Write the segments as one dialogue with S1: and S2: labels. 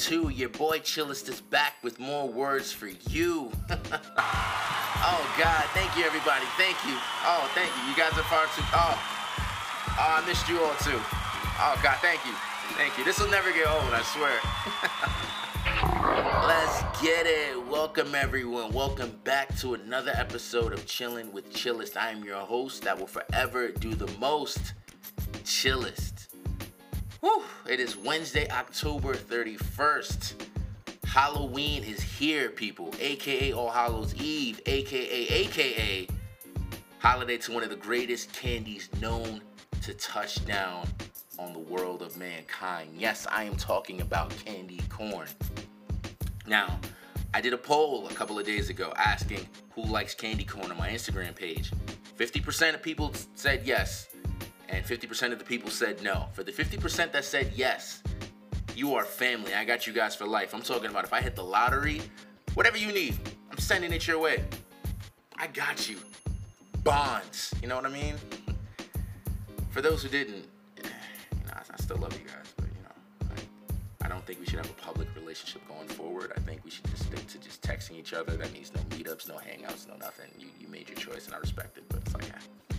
S1: two. Your boy Chillest is back with more words for you. oh God, thank you everybody. Thank you. Oh, thank you. You guys are far too. Oh, oh, I missed you all too. Oh God, thank you, thank you. This will never get old, I swear. Let's get it. Welcome everyone. Welcome back to another episode of Chilling with Chillest. I am your host that will forever do the most. Chillest. Whew, it is Wednesday, October 31st. Halloween is here, people, aka All Hallows Eve, aka aka holiday to one of the greatest candies known to touch down on the world of mankind. Yes, I am talking about candy corn. Now, I did a poll a couple of days ago asking who likes candy corn on my Instagram page. 50% of people said yes, and 50% of the people said no. For the 50% that said yes, you are family. I got you guys for life. I'm talking about if I hit the lottery, whatever you need, I'm sending it your way. I got you. Bonds. You know what I mean? For those who didn't, eh, you know, I still love you guys, but you know, I, I don't think we should have a public relationship going forward. I think we should just stick to just texting each other. That means no meetups, no hangouts, no nothing. You, you made your choice and I respect it, but it's like, yeah.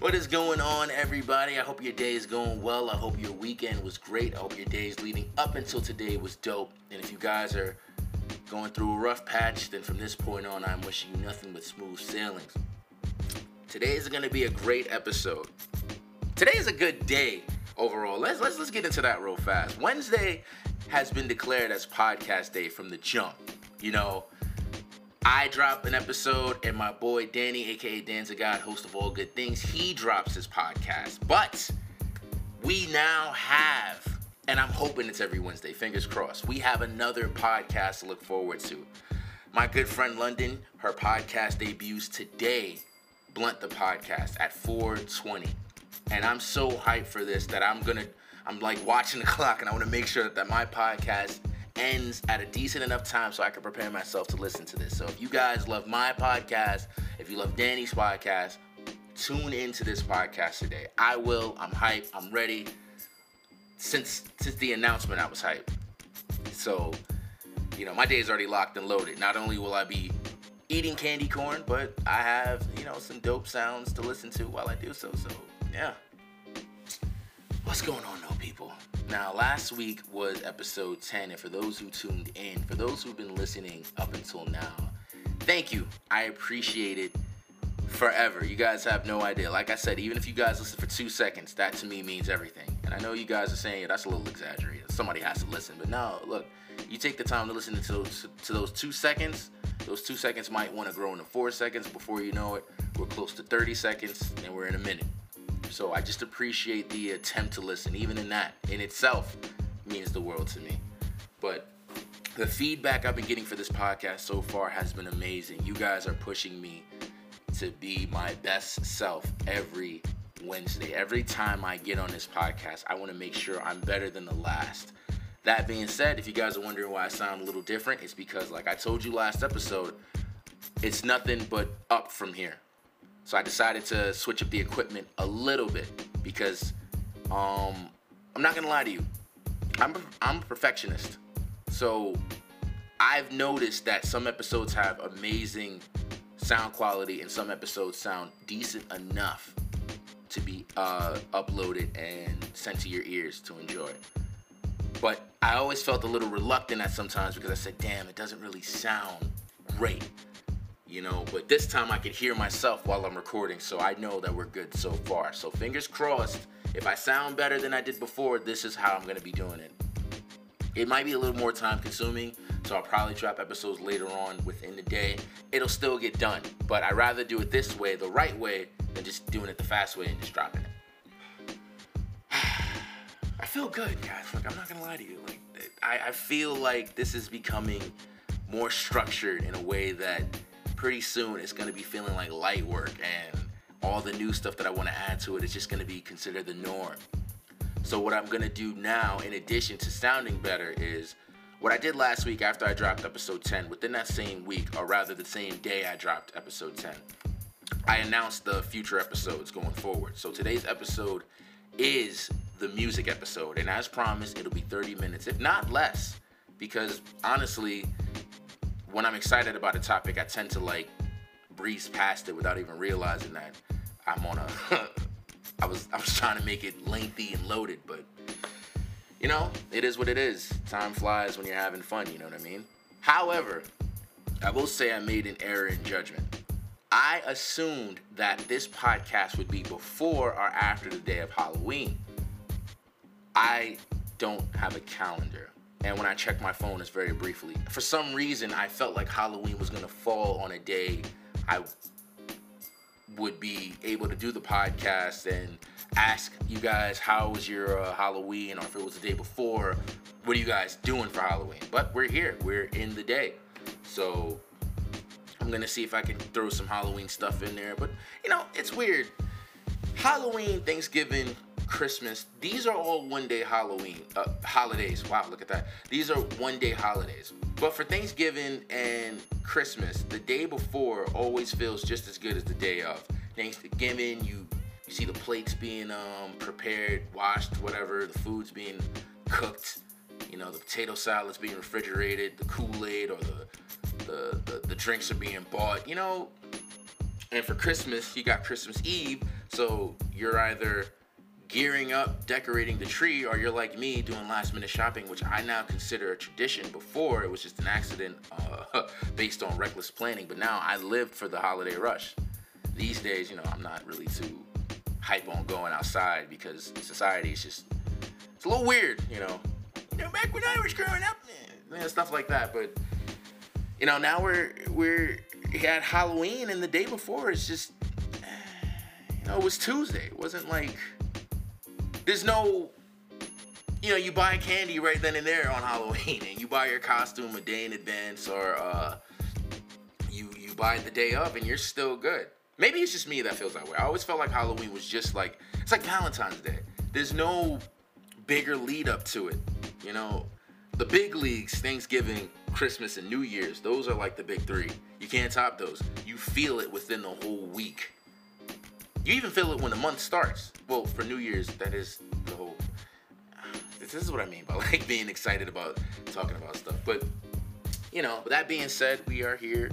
S1: What is going on, everybody? I hope your day is going well. I hope your weekend was great. I hope your days leading up until today was dope. And if you guys are going through a rough patch, then from this point on, I'm wishing you nothing but smooth sailings. Today is going to be a great episode. Today is a good day overall. Let's let's let's get into that real fast. Wednesday has been declared as podcast day from the jump. You know, I drop an episode, and my boy Danny, aka Danza Guy, host of All Good Things, he drops his podcast. But we now have, and I'm hoping it's every Wednesday, fingers crossed, we have another podcast to look forward to. My good friend London, her podcast debuts today, Blunt the Podcast, at 420. And I'm so hyped for this that I'm gonna, I'm like watching the clock and I wanna make sure that my podcast ends at a decent enough time so I can prepare myself to listen to this. So if you guys love my podcast, if you love Danny's podcast, tune into this podcast today. I will. I'm hyped. I'm ready. Since since the announcement, I was hyped. So, you know, my day is already locked and loaded. Not only will I be eating candy corn, but I have, you know, some dope sounds to listen to while I do so. So, yeah. What's going on, though, people? Now, last week was episode 10, and for those who tuned in, for those who've been listening up until now, thank you. I appreciate it forever. You guys have no idea. Like I said, even if you guys listen for two seconds, that to me means everything. And I know you guys are saying yeah, that's a little exaggerated. Somebody has to listen, but no, look, you take the time to listen to those to those two seconds. Those two seconds might want to grow into four seconds. Before you know it, we're close to 30 seconds, and we're in a minute. So I just appreciate the attempt to listen. Even in that, in itself, means the world to me. But the feedback I've been getting for this podcast so far has been amazing. You guys are pushing me to be my best self every Wednesday. Every time I get on this podcast, I want to make sure I'm better than the last. That being said, if you guys are wondering why I sound a little different, it's because, like I told you last episode, it's nothing but up from here. So I decided to switch up the equipment a little bit because um, I'm not gonna lie to you, I'm a, I'm a perfectionist. So I've noticed that some episodes have amazing sound quality and some episodes sound decent enough to be uh, uploaded and sent to your ears to enjoy. But I always felt a little reluctant at sometimes because I said, damn, it doesn't really sound great you know. But this time I can hear myself while I'm recording, so I know that we're good so far. So fingers crossed. If I sound better than I did before, this is how I'm gonna be doing it. It might be a little more time consuming, so I'll probably drop episodes later on within the day. It'll still get done, but I'd rather do it this way, the right way, than just doing it the fast way and just dropping it. I feel good, guys. Like I'm not gonna lie to you. Like I, I feel like this is becoming more structured in a way that pretty soon it's to be feeling like light work and all the new stuff that I want to add to it is just to be considered the norm. So what I'm to do now in addition to sounding better is what I did last week after I dropped episode 10 within that same week or rather the same day I dropped episode 10. I announced the future episodes going forward. So today's episode is the music episode. And as promised, it'll be 30 minutes, if not less. Because honestly, when I'm excited about a topic, I tend to like breeze past it without even realizing that I'm on a. I was I was trying to make it lengthy and loaded, but you know, it is what it is. Time flies when you're having fun. You know what I mean? However, I will say I made an error in judgment. I assumed that this podcast would be before or after the day of Halloween. I don't have a calendar. And when I check my phone, it's very briefly. For some reason, I felt like Halloween was gonna fall on a day I would be able to do the podcast and ask you guys how was your uh, Halloween or if it was the day before, what are you guys doing for Halloween? But we're here, we're in the day. So I'm gonna see if I can throw some Halloween stuff in there. But you know, it's weird. Halloween, Thanksgiving, Christmas, these are all one day Halloween uh, holidays. Wow, look at that. These are one day holidays. But for Thanksgiving and Christmas, the day before always feels just as good as the day of. Thanksgiving, you you see the plates being um, prepared, washed, whatever, the food's being cooked. You know, the potato salad's being refrigerated, the Kool-Aid or the, the the, the drinks are being bought. You know, and for Christmas, you got Christmas Eve, so you're either gearing up, decorating the tree, or you're like me doing last minute shopping, which I now consider a tradition. Before it was just an accident uh, based on reckless planning, but now I lived for the holiday rush. These days, you know, I'm not really too hype on going outside because society is just it's a little weird, you know. You know, back when I was growing up, man, stuff like that. But you know, now we're we're at Halloween, and the day before it's just you know it was Tuesday. It wasn't like there's no you know you buy candy right then and there on Halloween, and you buy your costume a day in advance, or uh, you you buy the day of, and you're still good. Maybe it's just me that feels that way. I always felt like Halloween was just like it's like Valentine's Day. There's no bigger lead up to it. You know, the big leagues, Thanksgiving, Christmas, and New Year's, those are like the big three. You can't top those. You feel it within the whole week. You even feel it when the month starts. Well, for New Year's, that is the whole. This is what I mean by like being excited about talking about stuff. But you know, that being said, we are here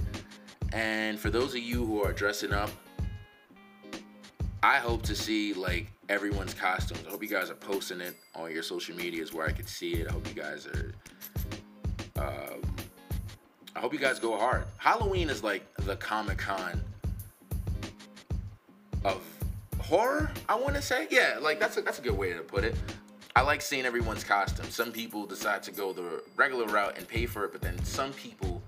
S1: and for those of you who are dressing up, I hope to see like everyone's costumes. I hope you guys are posting it on your social medias where I can see it. I hope you guys are. Uh, I hope you guys go hard. Halloween is like the Comic Con of horror. I want to say, yeah, like that's a, that's a good way to put it. I like seeing everyone's costume. Some people decide to go the regular route and pay for it, but then some people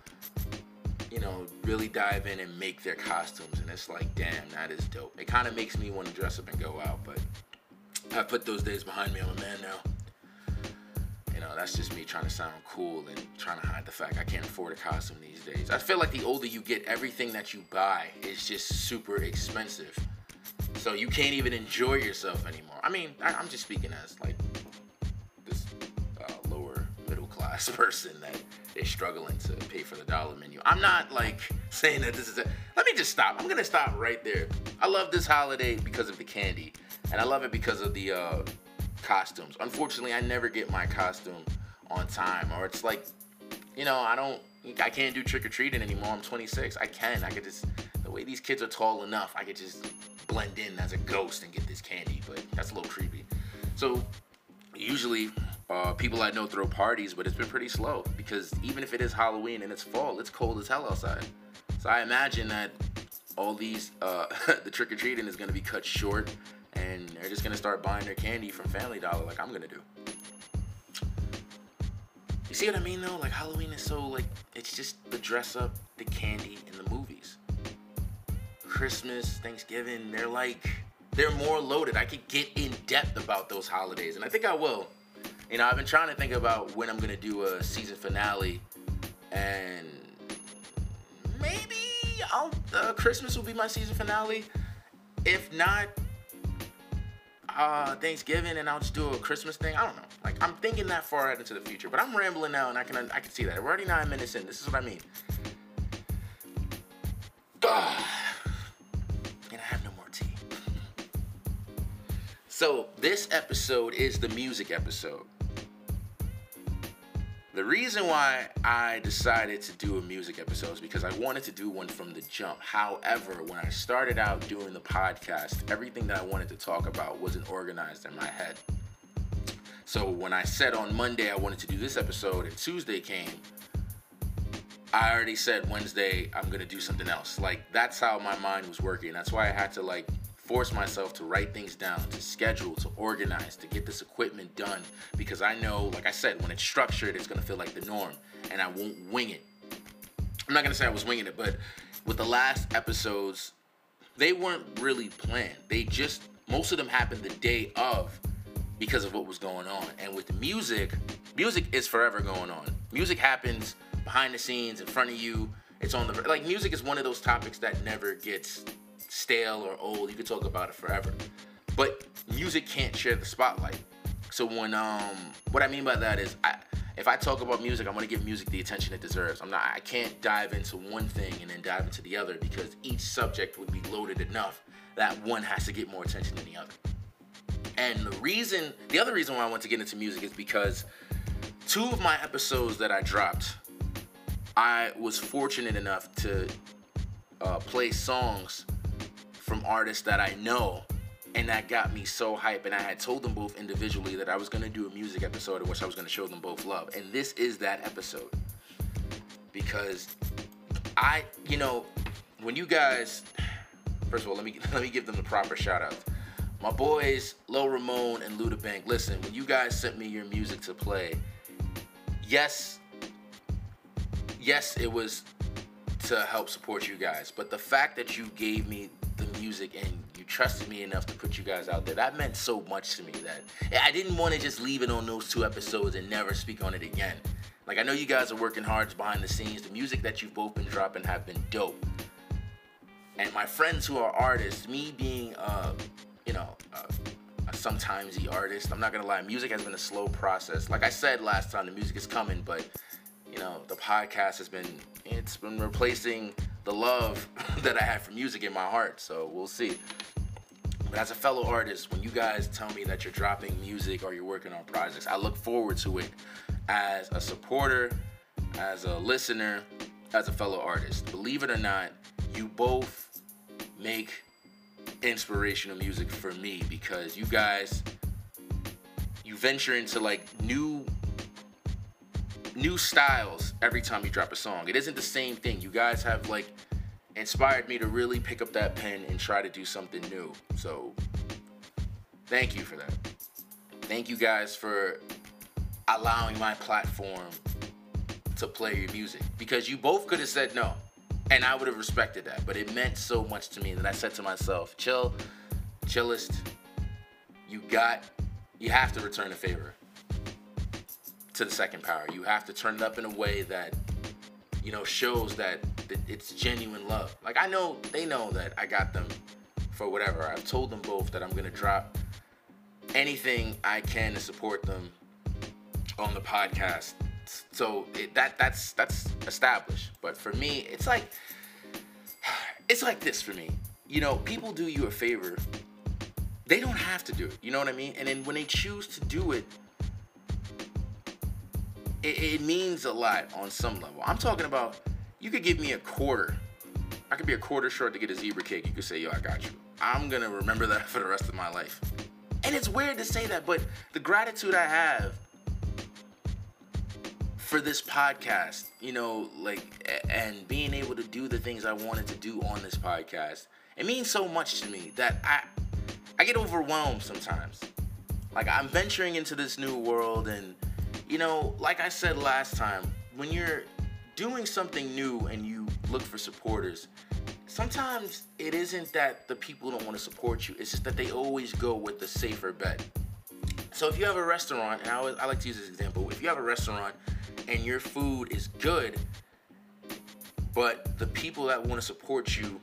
S1: you know, really dive in and make their costumes. And it's like, damn, that is dope. It kind of makes me want to dress up and go out, but I put those days behind me. I'm a man now. You know, that's just me trying to sound cool and trying to hide the fact I can't afford a costume these days. I feel like the older you get, everything that you buy is just super expensive. So you can't even enjoy yourself anymore. I mean, I, am just speaking as like this uh, lower middle class person that is struggling to pay for the dollar menu. I'm not like saying that this is a. Let me just stop. I'm gonna stop right there. I love this holiday because of the candy, and I love it because of the uh, costumes. Unfortunately, I never get my costume on time, or it's like, you know, I don't. I can't do trick or treating anymore. I'm 26. I can. I could just. The way these kids are tall enough, I could just blend in as a ghost and get this candy. But that's a little creepy. So usually uh, people I know throw parties, but it's been pretty slow because even if it is Halloween and it's fall, it's cold as hell outside. So I imagine that all these uh, the trick or treating is gonna be cut short, and they're just gonna start buying their candy from Family Dollar like I'm gonna do. You see what I mean though? Like Halloween is so like it's just the dress up, the candy, and. Christmas, Thanksgiving, they're like they're more loaded. I could get in depth about those holidays, and I think I will. You know, I've been trying to think about when I'm gonna do a season finale, and maybe I'll, uh, Christmas will be my season finale. If not, uh, Thanksgiving, and I'll just do a Christmas thing. I don't know. Like I'm thinking that far out into the future, but I'm rambling now, and I can I can see that we're already nine minutes in. This is what I mean. and So, this episode is the music episode. The reason why I decided to do a music episode is because I wanted to do one from the jump. However, when I started out doing the podcast, everything that I wanted to talk about wasn't organized in my head. So when I said on Monday I wanted to do this episode and Tuesday came, I already said Wednesday I'm gonna do something else. Like that's how my mind was working. That's why I had to like force myself to write things down, to schedule, to organize, to get this equipment done. Because I know, like I said, when it's structured, it's gonna feel like the norm, and I won't wing it. I'm not gonna say I was winging it, but with the last episodes, they weren't really planned. They just most of them happened the day of because of what was going on. And with music, music is forever going on. Music happens behind the scenes, in front of you. It's on the like music is one of those topics that never gets stale or old. You could talk about it forever. But music can't share the spotlight. So when um what I mean by that is I if I talk about music, I'm gonna give music the attention it deserves. I'm not I can't dive into one thing and then dive into the other because each subject would be loaded enough that one has to get more attention than the other. And the reason the other reason why I want to get into music is because two of my episodes that I dropped, I was fortunate enough to uh, play songs from artists that I know. And that got me so hype. And I had told them both individually that I was gonna do a music episode in which I was gonna show them both love. And this is that episode. Because I, you know, when you guys first of all, let me let me give them the proper shout out. My boys, Love Ramone and Lou the Bank, listen, when you guys sent me your music to play, yes, yes, it was to help support you guys. But the fact that you gave me music and you trusted me enough to put you guys out there. That meant so much to me that I didn't want to just leave it on those two episodes and never speak on it again. Like I know you guys are working hard behind the scenes. The music that you've both been dropping have been dope. And my friends who are artists, me being uh, you know, uh, sometimes the artist, I'm not gonna lie, music has been a slow process. Like I said last time, the music is coming, but you know, the podcast has been it's been replacing the love that I had for music in my heart. So we'll see. But as a fellow artist, when you guys tell me that you're dropping music or you're working on projects, I look forward to it as a supporter, as a listener, as a fellow artist. Believe it or not, you both make inspirational music for me because you guys you venture into like new new styles every time you drop a song. It isn't the same thing. You guys have like inspired me to really pick up that pen and try to do something new. So thank you for that. Thank you guys for allowing my platform to play your music because you both could have said no and I would have respected that, but it meant so much to me that I said to myself, chill, chillest, you got, you have to return a favor to the second power. You have to turn it up in a way that, you know, shows that it's genuine love. Like I know they know that I got them for whatever. I've told them both that I'm gonna drop anything I can to support them on the podcast. So it, that that's that's established. But for me, it's like it's like this for me. You know, people do you a favor. They don't have to do it. You know what I mean? And then when they choose to do it, it, it means a lot on some level. I'm talking about you could give me a quarter. I could be a quarter short to get a zebra cake. You could say, yo, I got you. I'm gonna remember that for the rest of my life. And it's weird to say that, but the gratitude I have for this podcast, you know, like, and being able to do the things I wanted to do on this podcast, it means so much to me that I, I get overwhelmed sometimes. Like I'm venturing into this new world and you know, like I said last time, when you're doing something new and you look for supporters, sometimes it isn't that the people don't want to support you, it's just that they always go with the safer bet. So if you have a restaurant, and I, always, I like to use this example, if you have a restaurant and your food is good, but the people that want to support you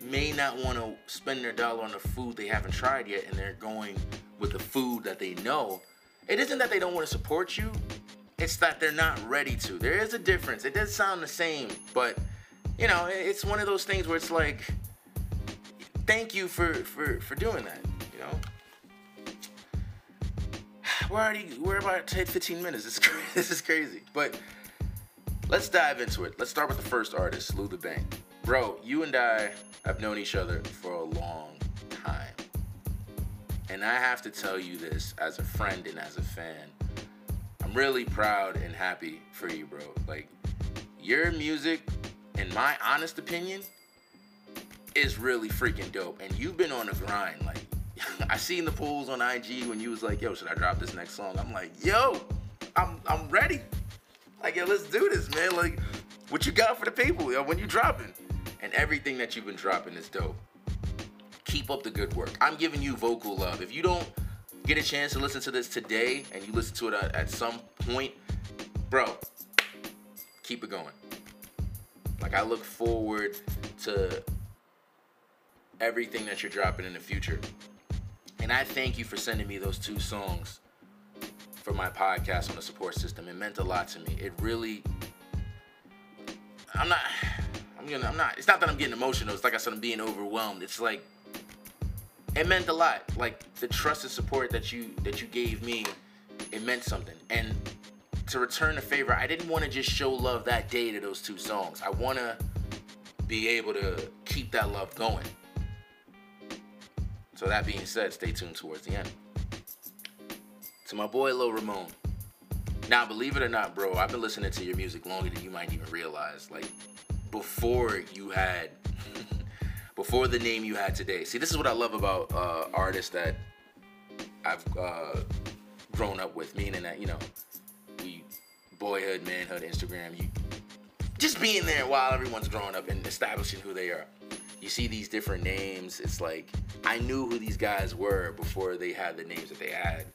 S1: may not want to spend their dollar on the food they haven't tried yet and they're going with the food that they know it isn't that they don't want to support you, it's that they're not ready to. There is a difference. It does sound the same, but you know, it's one of those things where it's like, thank you for for for doing that. You know, we're already we're about to hit 15 minutes. This is crazy. This is crazy. But let's dive into it. Let's start with the first artist, Lou the Bank. Bro, you and I have known each other for a long time. And I have to tell you this as a friend and as a fan. I'm really proud and happy for you, bro. Like, your music, in my honest opinion, is really freaking dope. And you've been on a grind. Like, I seen the polls on IG when you was like, yo, should I drop this next song? I'm like, yo, I'm I'm ready. Like, yo, let's do this, man. Like, what you got for the people, yo, when you dropping? And everything that you've been dropping is dope. Keep up the good work. I'm giving you vocal love. If you don't get a chance to listen to this today and you listen to it at, at some point, bro, keep it going. Like, I look forward to everything that you're dropping in the future. And I thank you for sending me those two songs for my podcast on the support system. It meant a lot to me. It really I'm not I'm gonna I'm not it's not that I'm getting emotional. It's like I said I'm being overwhelmed. It's like it meant a lot. Like the trust and support that you that you gave me, it meant something. And to return the favor, I didn't want to just show love that day to those two songs. I want to be able to keep that love going. So that being said, stay tuned towards the end. To my boy Love Ramone. Now, believe it or not, bro, I've been listening to your music longer than you might even realize. Like before you had, before the name you had today. See, this is what I love about uh, artists that I've uh, grown up with, meaning that you know, we boyhood, manhood, Instagram, you just being there while everyone's growing up and establishing who they are you see these different names. It's like I knew who these guys were before they had the names that they had.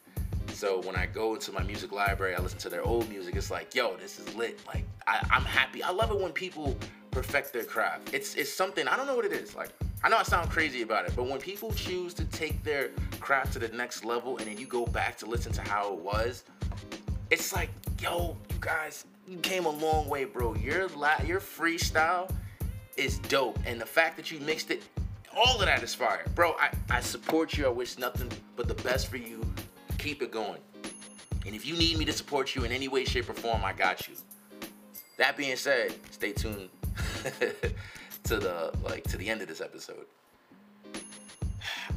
S1: So when I go into my music library, I listen to their old music. It's like, yo, this is lit. Like I, I'm happy. I love it when people perfect their craft. It's it's something I don't know what it is. Like I know I sound crazy about it, but when people choose to take their craft to the next level and then you go back to listen to how it was, it's like, yo, you guys, you came a long way, bro. Your la- your freestyle is dope. And the fact that you mixed it, all of that is fire. Bro, I, I support you. I wish nothing but the best for you. Keep it going. And if you need me to support you in any way, shape, or form, I got you. That being said, stay tuned to the like to the end of this episode.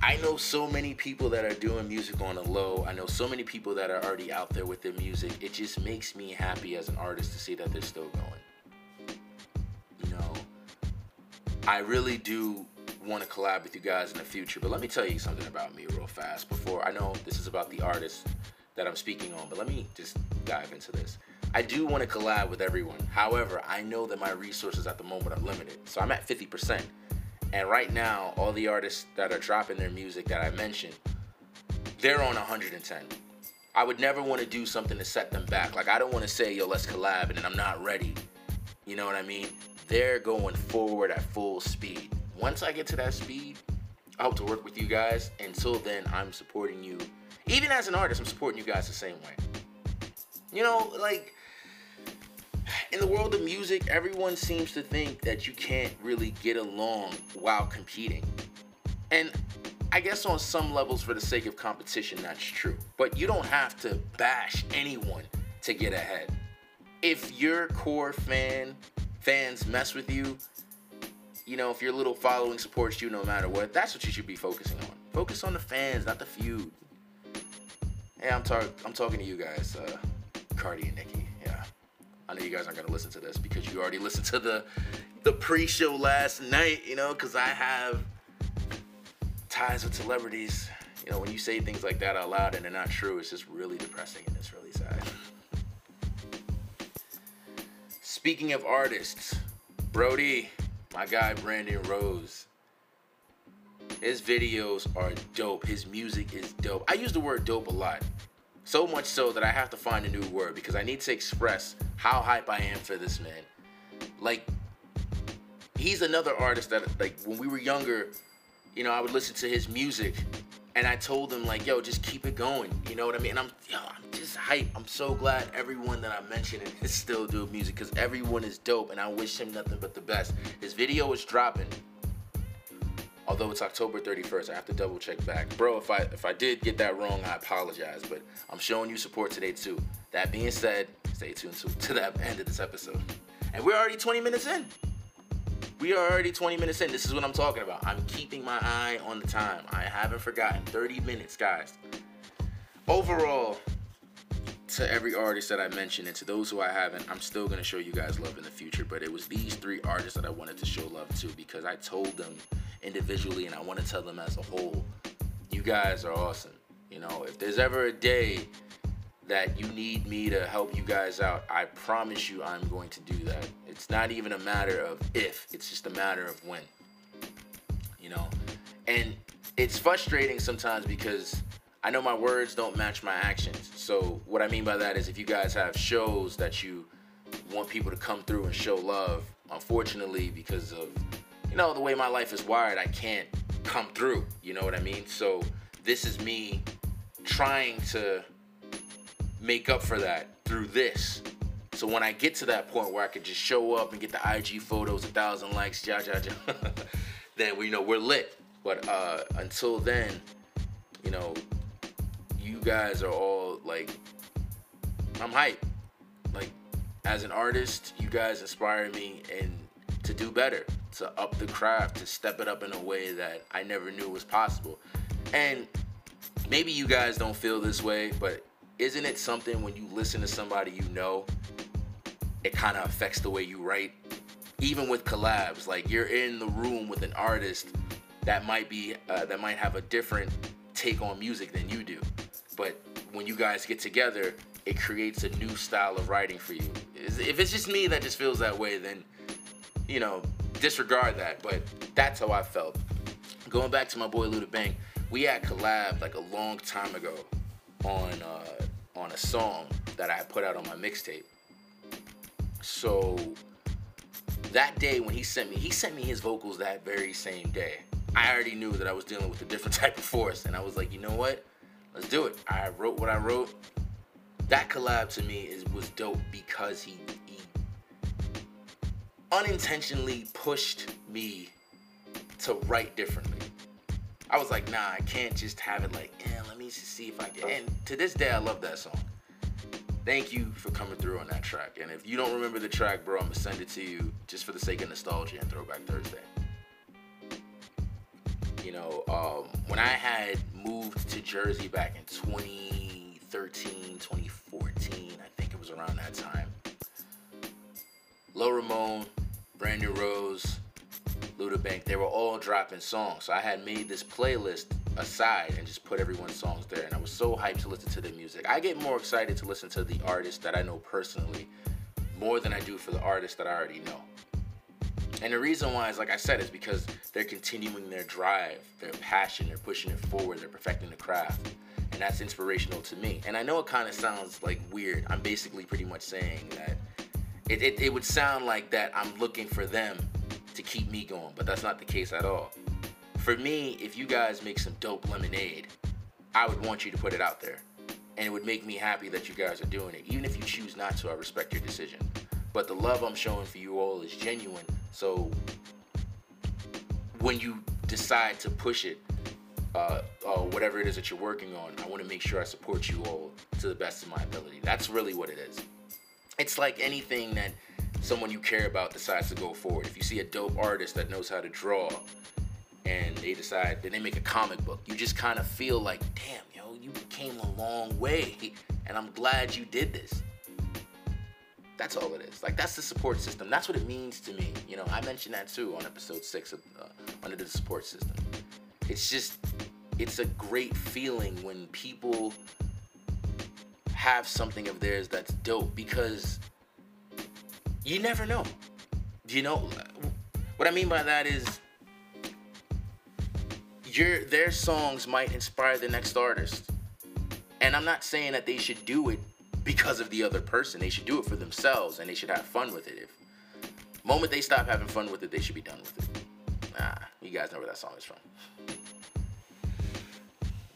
S1: I know so many people that are doing music on a low. I know so many people that are already out there with their music. It just makes me happy as an artist to see that they're still going. You know, I really do want to collab with you guys in the future. But let me tell you something about me real fast before I know this is about the artist that I'm speaking on, but let me just dive into this. I do want to collab with everyone. However, I know that my resources at the moment are limited. So I'm at 50%. And right now, all the artists that are dropping their music that I mentioned, they're on 110. I would never want to do something to set them back. Like I don't want to say, yo, let's collab and then I'm not ready. You know what I mean? they're going forward at full speed. Once I get to that speed, I hope to work with you guys. Until then, I'm supporting you. Even as an artist, I'm supporting you guys the same way. You know, like in the world of music, everyone seems to think that you can't really get along while competing. And I guess on some levels, for the sake of competition, that's true. But you don't have to bash anyone to get ahead. If your core fan fans mess with you, you know, if your little following supports you no matter what, that's what you should be focusing on. Focus on the fans, not the feud. Hey, I'm talking. I'm talking to you guys, uh, Cardi and Nicki. I know you guys aren't gonna listen to this because you already listened to the the pre-show last night. You know, because I have ties with celebrities. You know, when you say things like that out loud and they're not true, it's just really depressing and it's really sad. Speaking of artists, Brody, my guy Brandon Rose. His videos are dope. His music is dope. I use the word dope a lot. So much so that I have to find a new word because I need to express how hype I am for this man. Like, he's another artist that, like, when we were younger, you know, I would listen to his music and I told him like, yo, just keep it going. You know what I mean? And I'm, yo, I'm just hype. I'm so glad everyone that I'm mentioning is still doing music because everyone is dope, and I wish him nothing but the best. His video is dropping Although it's October 31st, I have to double check back. Bro, if I if I did get that wrong, I apologize, but I'm showing you support today too. That being said, stay tuned to, to that end of this episode. And we're already 20 minutes in. We are already 20 minutes in. This is what I'm talking about. I'm keeping my eye on the time. I haven't forgotten. 30 minutes, guys. Overall, to every artist that I mentioned and to those who I haven't, I'm still gonna show you guys love in the future. But it was these three artists that I wanted to show love to because I told them individually and I want to tell them as a whole, you guys are awesome. You know, if there's ever a day that you need me to help you guys out, I promise you I'm going to do that. It's not even a matter of if, it's just a matter of when. You know? And it's frustrating sometimes because I know my words don't match my actions. So what I mean by that is if you guys have shows that you want people to come through and show love, unfortunately because of you know the way my life is wired, I can't come through, you know what I mean? So this is me trying to make up for that through this. So when I get to that point where I can just show up and get the IG photos, a thousand likes, ja ja ja, then we you know we're lit. But uh, until then, you know, you guys are all like, I'm hype. Like, as an artist, you guys inspire me and to do better, to up the craft, to step it up in a way that I never knew was possible. And maybe you guys don't feel this way, but isn't it something when you listen to somebody you know, it kind of affects the way you write? Even with collabs, like you're in the room with an artist that might be uh, that might have a different take on music than you do. But when you guys get together, it creates a new style of writing for you. If it's just me that just feels that way, then, you know, disregard that. But that's how I felt. Going back to my boy Lou the Bank, we had collab like a long time ago on uh, on a song that I put out on my mixtape. So that day when he sent me, he sent me his vocals that very same day. I already knew that I was dealing with a different type of force, and I was like, you know what? Let's do it. I wrote what I wrote. That collab to me is was dope because he, he unintentionally pushed me to write differently. I was like, nah, I can't just have it like, yeah, let me just see if I can. And to this day, I love that song. Thank you for coming through on that track. And if you don't remember the track, bro, I'm gonna send it to you just for the sake of nostalgia and Throwback Thursday. You know, um, when I had moved to Jersey back in 2013, 2014, I think it was around that time. Love Ramone, Brandon Rose, Lou the Bank, they were all dropping songs. So I had made this playlist aside and just put everyone's songs there. And I was so hyped to listen to the music. I get more excited to listen to the artists that I know personally more than I do for the artists that I already know. And the reason why is, like I said, is because they're continuing their drive, their passion, they're pushing it forward, they're perfecting the craft. And that's inspirational to me. And I know it kind of sounds like weird. I'm basically pretty much saying that it, it, it would sound like that I'm looking for them to keep me going, but that's not the case at all. For me, if you guys make some dope lemonade, I would want you to put it out there. And it would make me happy that you guys are doing it. Even if you choose not to, I respect your decision. But the love I'm showing for you all is genuine so when you decide to push it, uh, uh, whatever it is that you're working on, I want to make sure I support you all to the best of my ability. That's really what it is. It's like anything that someone you care about decides to go forward. If you see a dope artist that knows how to draw and they decide, then they make a comic book, you just kind of feel like, damn, yo, you came a long way. And I'm glad you did this. That's all it is. Like that's the support system. That's what it means to me. You know, I mentioned that too on episode six of uh, under the support system. It's just, it's a great feeling when people have something of theirs that's dope because you never know. You know, what I mean by that is your their songs might inspire the next artist. And I'm not saying that they should do it because of the other person. They should do it for themselves and they should have fun with it. If moment they stop having fun with it, they should be done with it. Nah, you guys know where that song is from.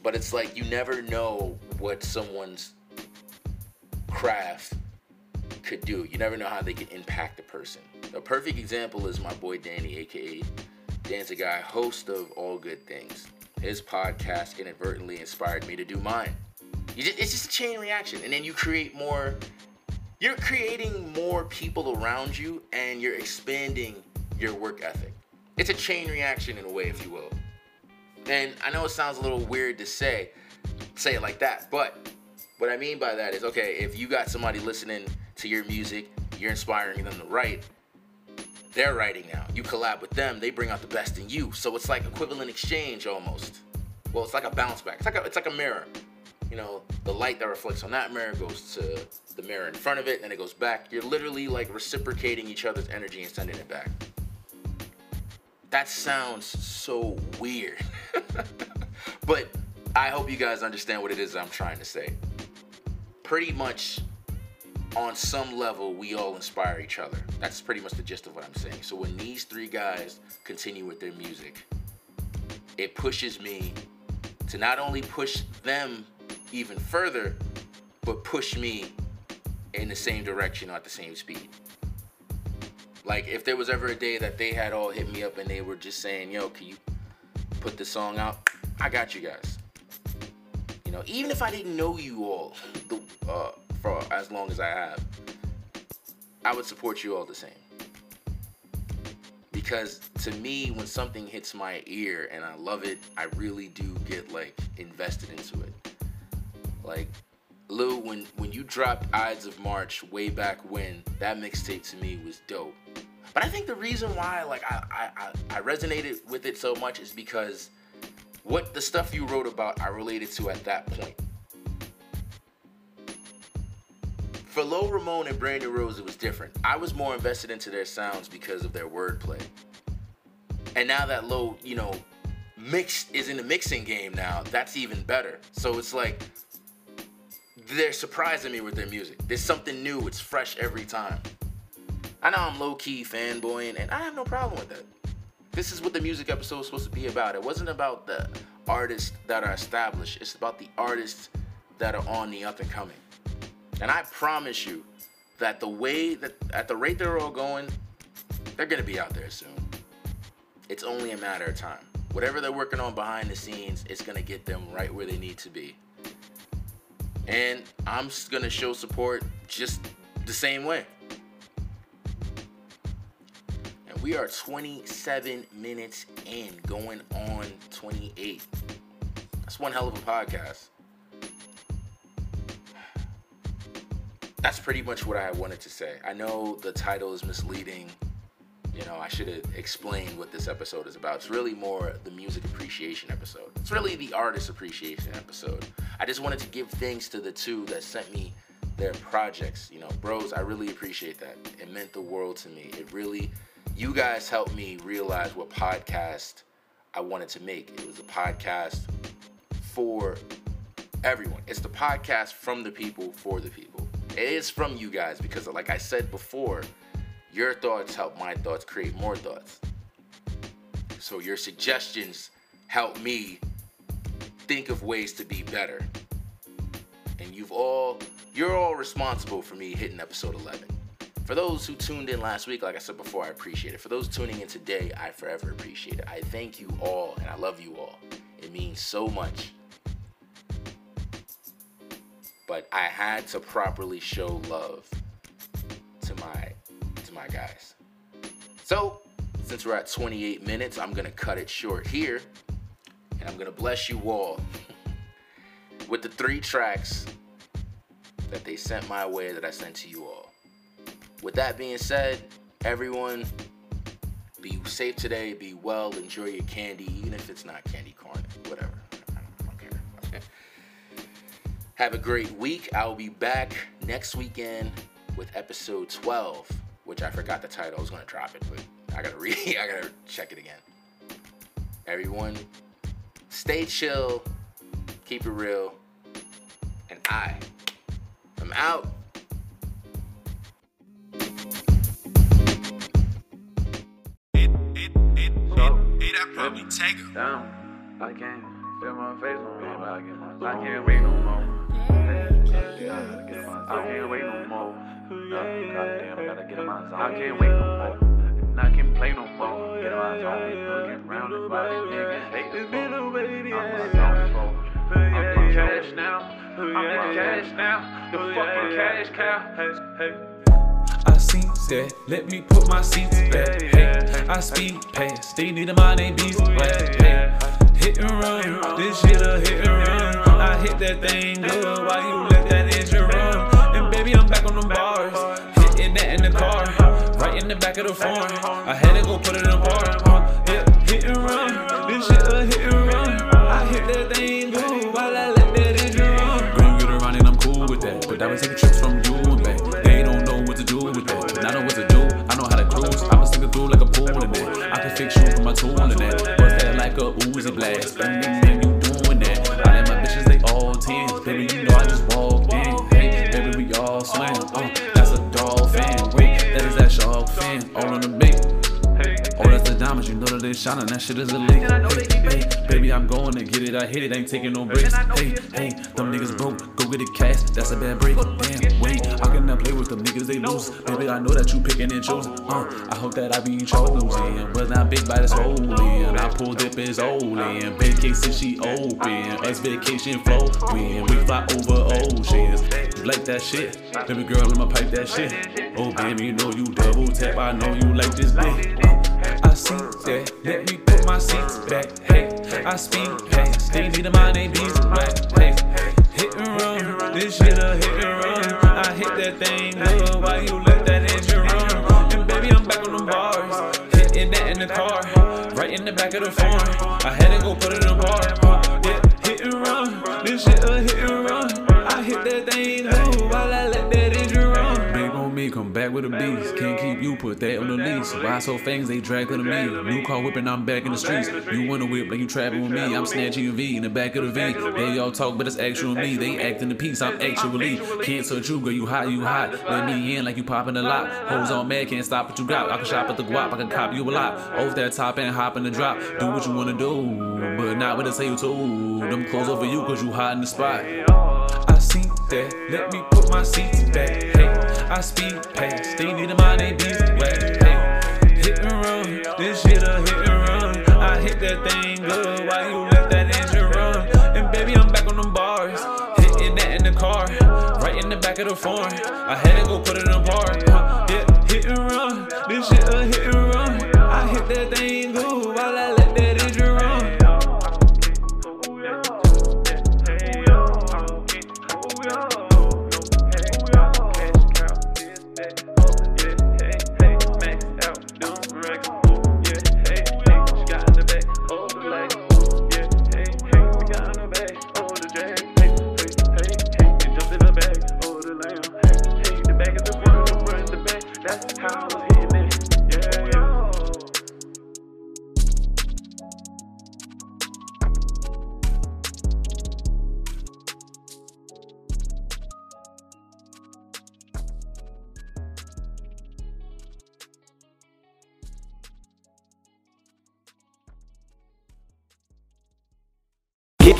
S1: But it's like you never know what someone's craft could do. You never know how they can impact a person. A perfect example is my boy Danny, aka Danza Guy, host of All Good Things. His podcast inadvertently inspired me to do mine. Just, it's just a chain reaction, and then you create more. You're creating more people around you, and you're expanding your work ethic. It's a chain reaction in a way, if you will. And I know it sounds a little weird to say, say it like that, but what I mean by that is, okay, if you got somebody listening to your music, you're inspiring them to write. They're writing now. You collab with them. They bring out the best in you. So it's like equivalent exchange almost. Well, it's like a bounce back. It's like a, it's like a mirror. You know, the light that reflects on that mirror goes to the mirror in front of it, and it goes back. You're literally like reciprocating each other's energy and sending it back. That sounds so weird. but I hope you guys understand what it is I'm trying to say. Pretty much on some level, we all inspire each other. That's pretty much the gist of what I'm saying. So when these three guys continue with their music, it pushes me to not only push them even further, but push me in the same direction at the same speed. Like if there was ever a day that they had all hit me up and they were just saying, "Yo, can you put this song out?" I got you guys. You know, even if I didn't know you all the, uh, for as long as I have, I would support you all the same. Because to me, when something hits my ear and I love it, I really do get like invested into it. Like Lou, when when you dropped Ides of March way back when, that mixtape to me was dope. But I think the reason why like I, I, I resonated with it so much is because what the stuff you wrote about I related to at that point. For Love Ramone and Brandon Rose, it was different. I was more invested into their sounds because of their wordplay. And now that Low, you know, mixed is in the mixing game now, that's even better. So it's like they're surprising me with their music. There's something new, it's fresh every time. I know I'm low key fanboying, and I have no problem with that. This is what the music episode is supposed to be about. It wasn't about the artists that are established, it's about the artists that are on the up and coming. And I promise you that the way that, at the rate they're all going, they're gonna be out there soon. It's only a matter of time. Whatever they're working on behind the scenes, it's gonna get them right where they need to be. And I'm just gonna show support just the same way. And we are 27 minutes in, going on 28. That's one hell of a podcast. That's pretty much what I wanted to say. I know the title is misleading. You know, I should have explained what this episode is about. It's really more the music appreciation episode. It's really the artist appreciation episode. I just wanted to give thanks to the two that sent me their projects. You know, bros, I really appreciate that. It meant the world to me. It really, you guys helped me realize what podcast I wanted to make. It was a podcast for everyone. It's the podcast from the people for the people. It is from you guys because, like I said before, your thoughts help my thoughts create more thoughts. So your suggestions help me think of ways to be better. And you've all you're all responsible for me hitting episode 11. For those who tuned in last week, like I said before, I appreciate it. For those tuning in today, I forever appreciate it. I thank you all and I love you all. It means so much. But I had to properly show love to my my guys. So, since we're at 28 minutes, I'm going to cut it short here. And I'm going to bless you all with the three tracks that they sent my way that I sent to you all. With that being said, everyone, be safe today, be well, enjoy your candy, even if it's not candy corn, whatever. I don't care. Have a great week. I'll be back next weekend with episode 12, which I forgot the title. I was gonna drop it, but I gotta read. I gotta check it again. Everyone, stay chill, keep it real, and I am out.
S2: probably take her. Damn, I can't feel my face no more. I, I can't wait no more. I can't wait no more. Uh, goddamn, I gotta get in my zone. I can't wait no more. I can't play no more. Get my zone, looking round the body, niggas hate the phone. I'm a I'm the cash now. I'm the cash now. The fucking cash cow. Hey, hey.
S3: I see that, let me put my seats back. Hey, I speed past, they need a my name beats back. Hey, hit and run, this shit a hit and run. I hit that thing good, why you let that back on them bars, hitting that in the car, right in the back of the foreign. I had to go put it in the bar. Yeah, hit and run, this shit a hit and run. I hit that thing good, while I let that engine run. Gonna get around and I'm cool with that, but I was taking trips from you and back. They don't know what to do with that, but I know what to do. I know how to cruise. I'ma stick it through like a pool in that. I can fix you shining, that shit is elite. Hey, hey, baby, I'm going to get it, I hit it, ain't taking no breaks. Hey, hey, them niggas broke, go get it cash, that's a bad break. Damn, wait, I cannot play with them niggas, they lose. Baby, I know that you picking and choosing. Uh, I hope that I be chosen, but not big by this holy. And I pull dip is old, and case she open. Us vacation flow, when we fly over oceans. You like that shit? Baby girl, me pipe that shit. Oh, baby, you know you double tap, I know you like this dick. See that. Let me put my seats back. Hey, I speed past. They need a mind, they beats back. Hey, hit and run. This shit a hit and run. I hit that thing good. Why you let that engine run? And baby, I'm back on them bars. Hitting that in the car. Right in the back of the foreign. I had to go put it in a bar. Yeah, hit and run. This shit a hit and run. Back with a beast. Can't keep you, put that on the lease. Why so fangs, they drag on me. New car whipping, I'm back in the streets. You wanna whip like you trapping with me. I'm snatching your V in the back of the V. They all talk, but it's actual me. They act in the piece, I'm actually. Can't search you, girl, you hot, you hot. Let me in like you popping a lot. Hoes on mad, can't stop what you got. I can shop at the guap, I can cop you a lot. Off that top and hop in the drop. Do what you wanna do, but not what I say you to. Them clothes over you, cause you hot in the spot. I see that, let me put my seats back. Hey, I speed past. They need a they beats whack. Hey, hit and run. This shit a hit and run. I hit that thing good. Why you let that engine run? And baby, I'm back on them bars. Hitting that in the car. Right in the back of the foreign. I had to go put it in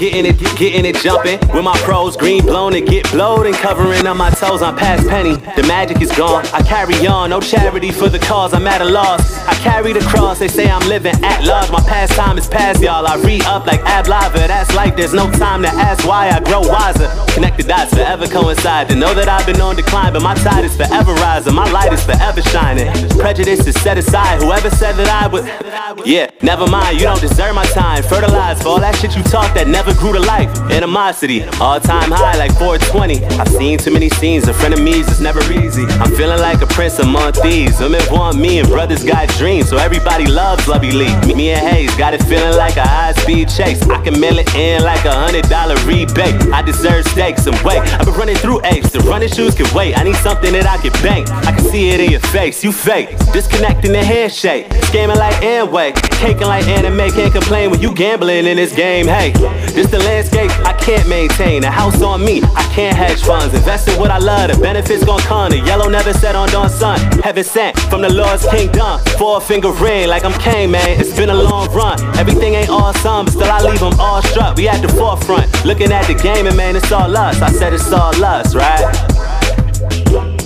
S4: getting it, getting it jumping. With my pros, green blown to get blowed and covering up my toes. I'm past penny. The magic is gone. I carry on, no charity for the cause. I'm at a loss. I carry the cross. They say I'm living at large. My pastime is past y'all. I re up like ab lava. That's life, there's no time to ask why I grow wiser. Connect the dots, forever coincide. To know that I've been on decline, but my tide is forever rising. My light is forever shining. Prejudice is set aside. Whoever said that I would, yeah, never mind. You don't deserve my time. Fertilized for all that shit you talk that never grew to life. Animosity, all time high like 420. I've seen too many scenes A friend of frenemies, it's never easy. I'm feeling like a prince among thieves. Women want me and brothers got dreams, so everybody loves Lovie Lee. Me, and Hayes got it feeling like a high speed chase. I can mail it in like a hundred dollar rebate. I deserve steaks and wait. I've been running through apes, the running shoes can wait. I need something that I can bank. I can see it in your face, you fake. Disconnecting the handshake, scamming like Amway, caking like anime. Can't complain when you gambling in this game. Hey, this the landscape I can't maintain. A house on me, I can't hedge funds. Invest in what I love, the benefits gon' come. The yellow never set on dawn sun. Heaven sent from the Lord's kingdom. Four finger ring like I'm Kane, man. It's been a long run. Everything ain't awesome, but still I leave them all struck. We at the forefront, looking at the game, and man, it's all us. I said it's all us, right?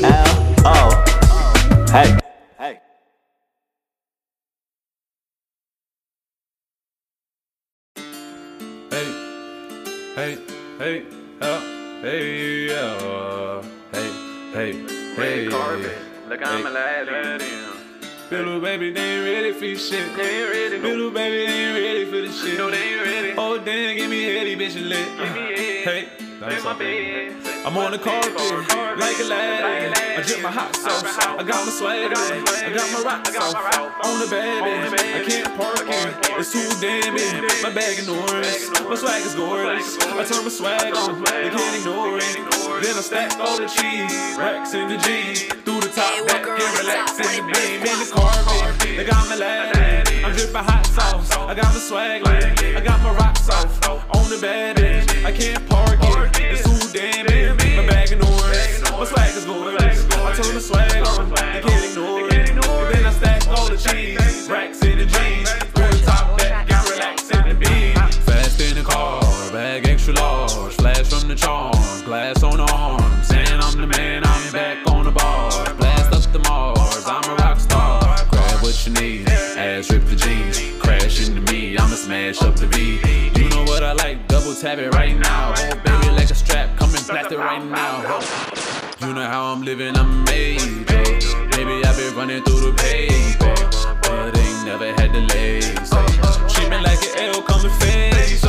S4: L O. Hey.
S3: Hey, uh, hey, uh, hey, hey, hey.
S2: Red carpet, look I'm
S3: hey.
S2: Aladdin.
S3: Little baby, they ain't ready for your shit.
S2: They ain't ready.
S3: Little baby, they ain't ready for the shit.
S2: No, they ain't ready.
S3: Oh, damn, give me heady, bitch, and lit.
S2: Give me head.
S3: Hey,
S2: Hey, my bed.
S3: I'm on the carpet, like a lad. I drip my hot sauce. I got my swag, I got my rock sauce. On the bed, I can't park it. It's too damn big. My bag is orange, my swag is gorgeous. I turn my swag on, they can't ignore it. Then I stack all the cheese, racks in the jeans. Through the top back, get relaxed in the beam. In the carpet, they got my lad. I'm dripping hot sauce. I got my swag, lit. I got my rock sauce. On the bed, edge. I can't park it. It's too damn big. My bag in orange, my swag is gorgeous. I turn the swag on, they can't ignore it. And then I stack all the cheese, racks in the jeans. Through the top back, get relaxed in the beam. Fast in the car, bag extra large, flash from the charm, glass on the smash up the V. You know what I like, double tap it right now, hold baby like a strap, come and blast it right now. You know how I'm living, I'm major. Maybe I've been running through the paper, but ain't never had delays. Treat me like an L, come and face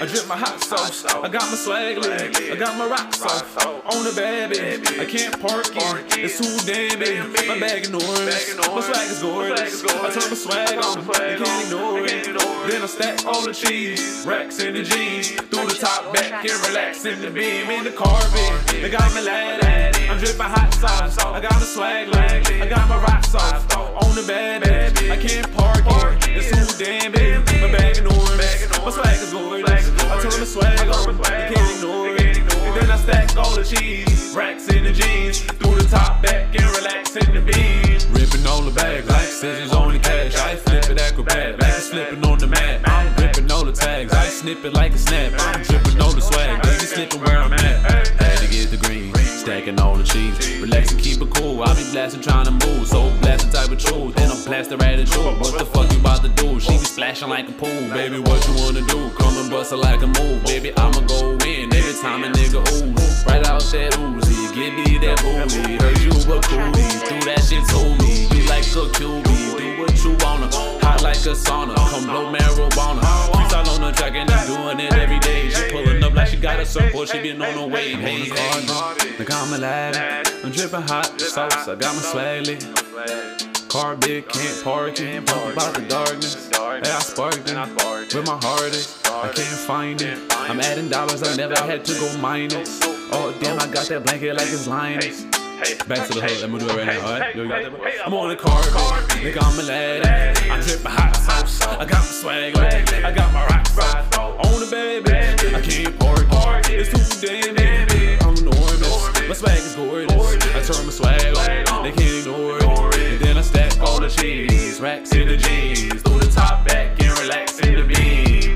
S3: I drip my hot sauce. I got my swag lit. I got my rock sauce. On the bad bitch. I can't park it. It's too damn big. My bag orange. My swag is gorgeous. I turn my swag on. They can't ignore it. Then I stack all the cheese. Racks in the jeans. Through the top back and relax in the beam. In the carpet. They got me Aladdin. I'm dripping hot sauce. I got my swag lit. I got my rock sauce. On the bad bitch. I can't park it. It's too damn big. My bag is orange. My swag is gorgeous. I turn the swag on. They can't ignore it. And then I stack all the cheese. Racks in the jeans. Through the top back and relax in the beam. Ripping all the bags like scissors on the cash. I flip it acrobat like it's flipping on the mat. I'm ripping all the tags. I snip it like a snap. I'm dripping all the swag. Baby slipping where I'm at. Had to get the green. Stacking all the cheese. Relax and keep it cool. I be blasting trying to move. So blasting type of truth. Then I'm blasting attitude. What the fuck you about to do? She be splashing like a pool. Baby, what you wanna do? Come and bust it like a move. Baby, I'ma go in every time a nigga ooze. Right out that Uzi. Give me that booty. Heard you a coolie. Do that shit to me. You like a QB. You wanna. Hot like a sauna. Come blow marijuana. Freestyle on the track and I'm doing it every day. She pulling up like she got a surfboard. She been on the way. Hey, hey. Look, I'm alive. I'm dripping hot sauce. I got my swag lit. Car big, can't park it. Talk about the darkness. Hey, I sparked it with my hardest. Eh, I can't find it. I'm adding dollars. I never had to go minus. Oh damn, I got that blanket like it's Linus. Back to the hood. Let me do it right now. Alright, you got that? I'm on the carpet. Nigga, I'm a lad. I'm dripping hot sauce. I got my swag. I got my rock sauce. On the bed, bitch. I can't park it. It's too damn. I'm enormous. My swag is gorgeous. I turn my swag on. They can't ignore it. And then I stack all the cheese. Racks in the jeans. Through the top back and relax in the beam.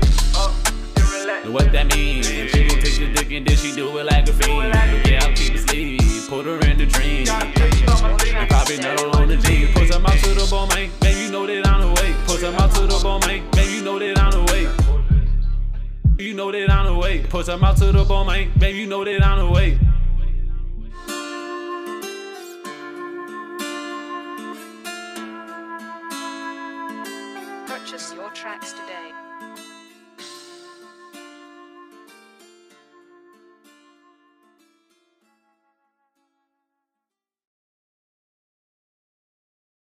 S3: Know what that means? She gon' dick and then she do it like a fiend. Yeah, I'll keep it sleep. Put her in the dream. And probably not on the G. Put some out to the ball, man. Man, you know that I'm the way. Put some out to the ball, man. Man, you know that I'm the way. You know that I'm the way. Put some out to the ball, man. Man, you know that I'm the